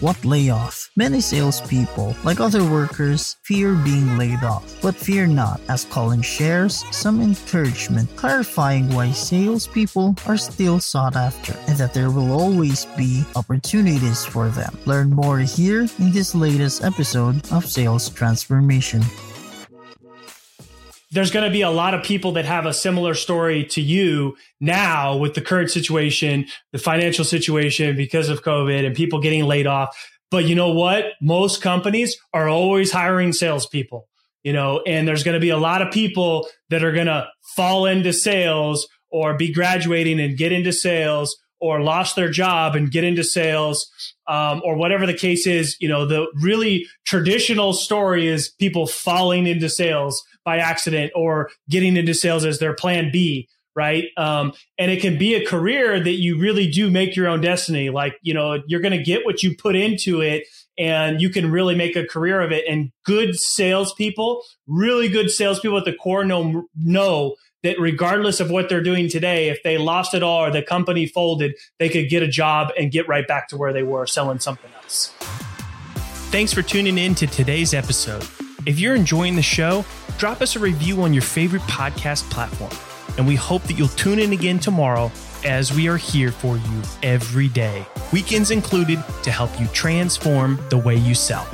What layoff? Many salespeople, like other workers, fear being laid off. But fear not, as Colin shares some encouragement clarifying why salespeople are still sought after and that there will always be opportunities for them. Learn more here in this latest episode of Sales Transformation there's going to be a lot of people that have a similar story to you now with the current situation, the financial situation because of COVID and people getting laid off. But you know what? Most companies are always hiring salespeople, you know, and there's going to be a lot of people that are going to fall into sales or be graduating and get into sales or lost their job and get into sales um, or whatever the case is. You know, the really traditional story is people falling into sales by accident or getting into sales as their plan B, right? Um, and it can be a career that you really do make your own destiny. Like, you know, you're going to get what you put into it and you can really make a career of it. And good salespeople, really good salespeople at the core know, know that regardless of what they're doing today, if they lost it all or the company folded, they could get a job and get right back to where they were selling something else. Thanks for tuning in to today's episode. If you're enjoying the show, drop us a review on your favorite podcast platform. And we hope that you'll tune in again tomorrow as we are here for you every day, weekends included, to help you transform the way you sell.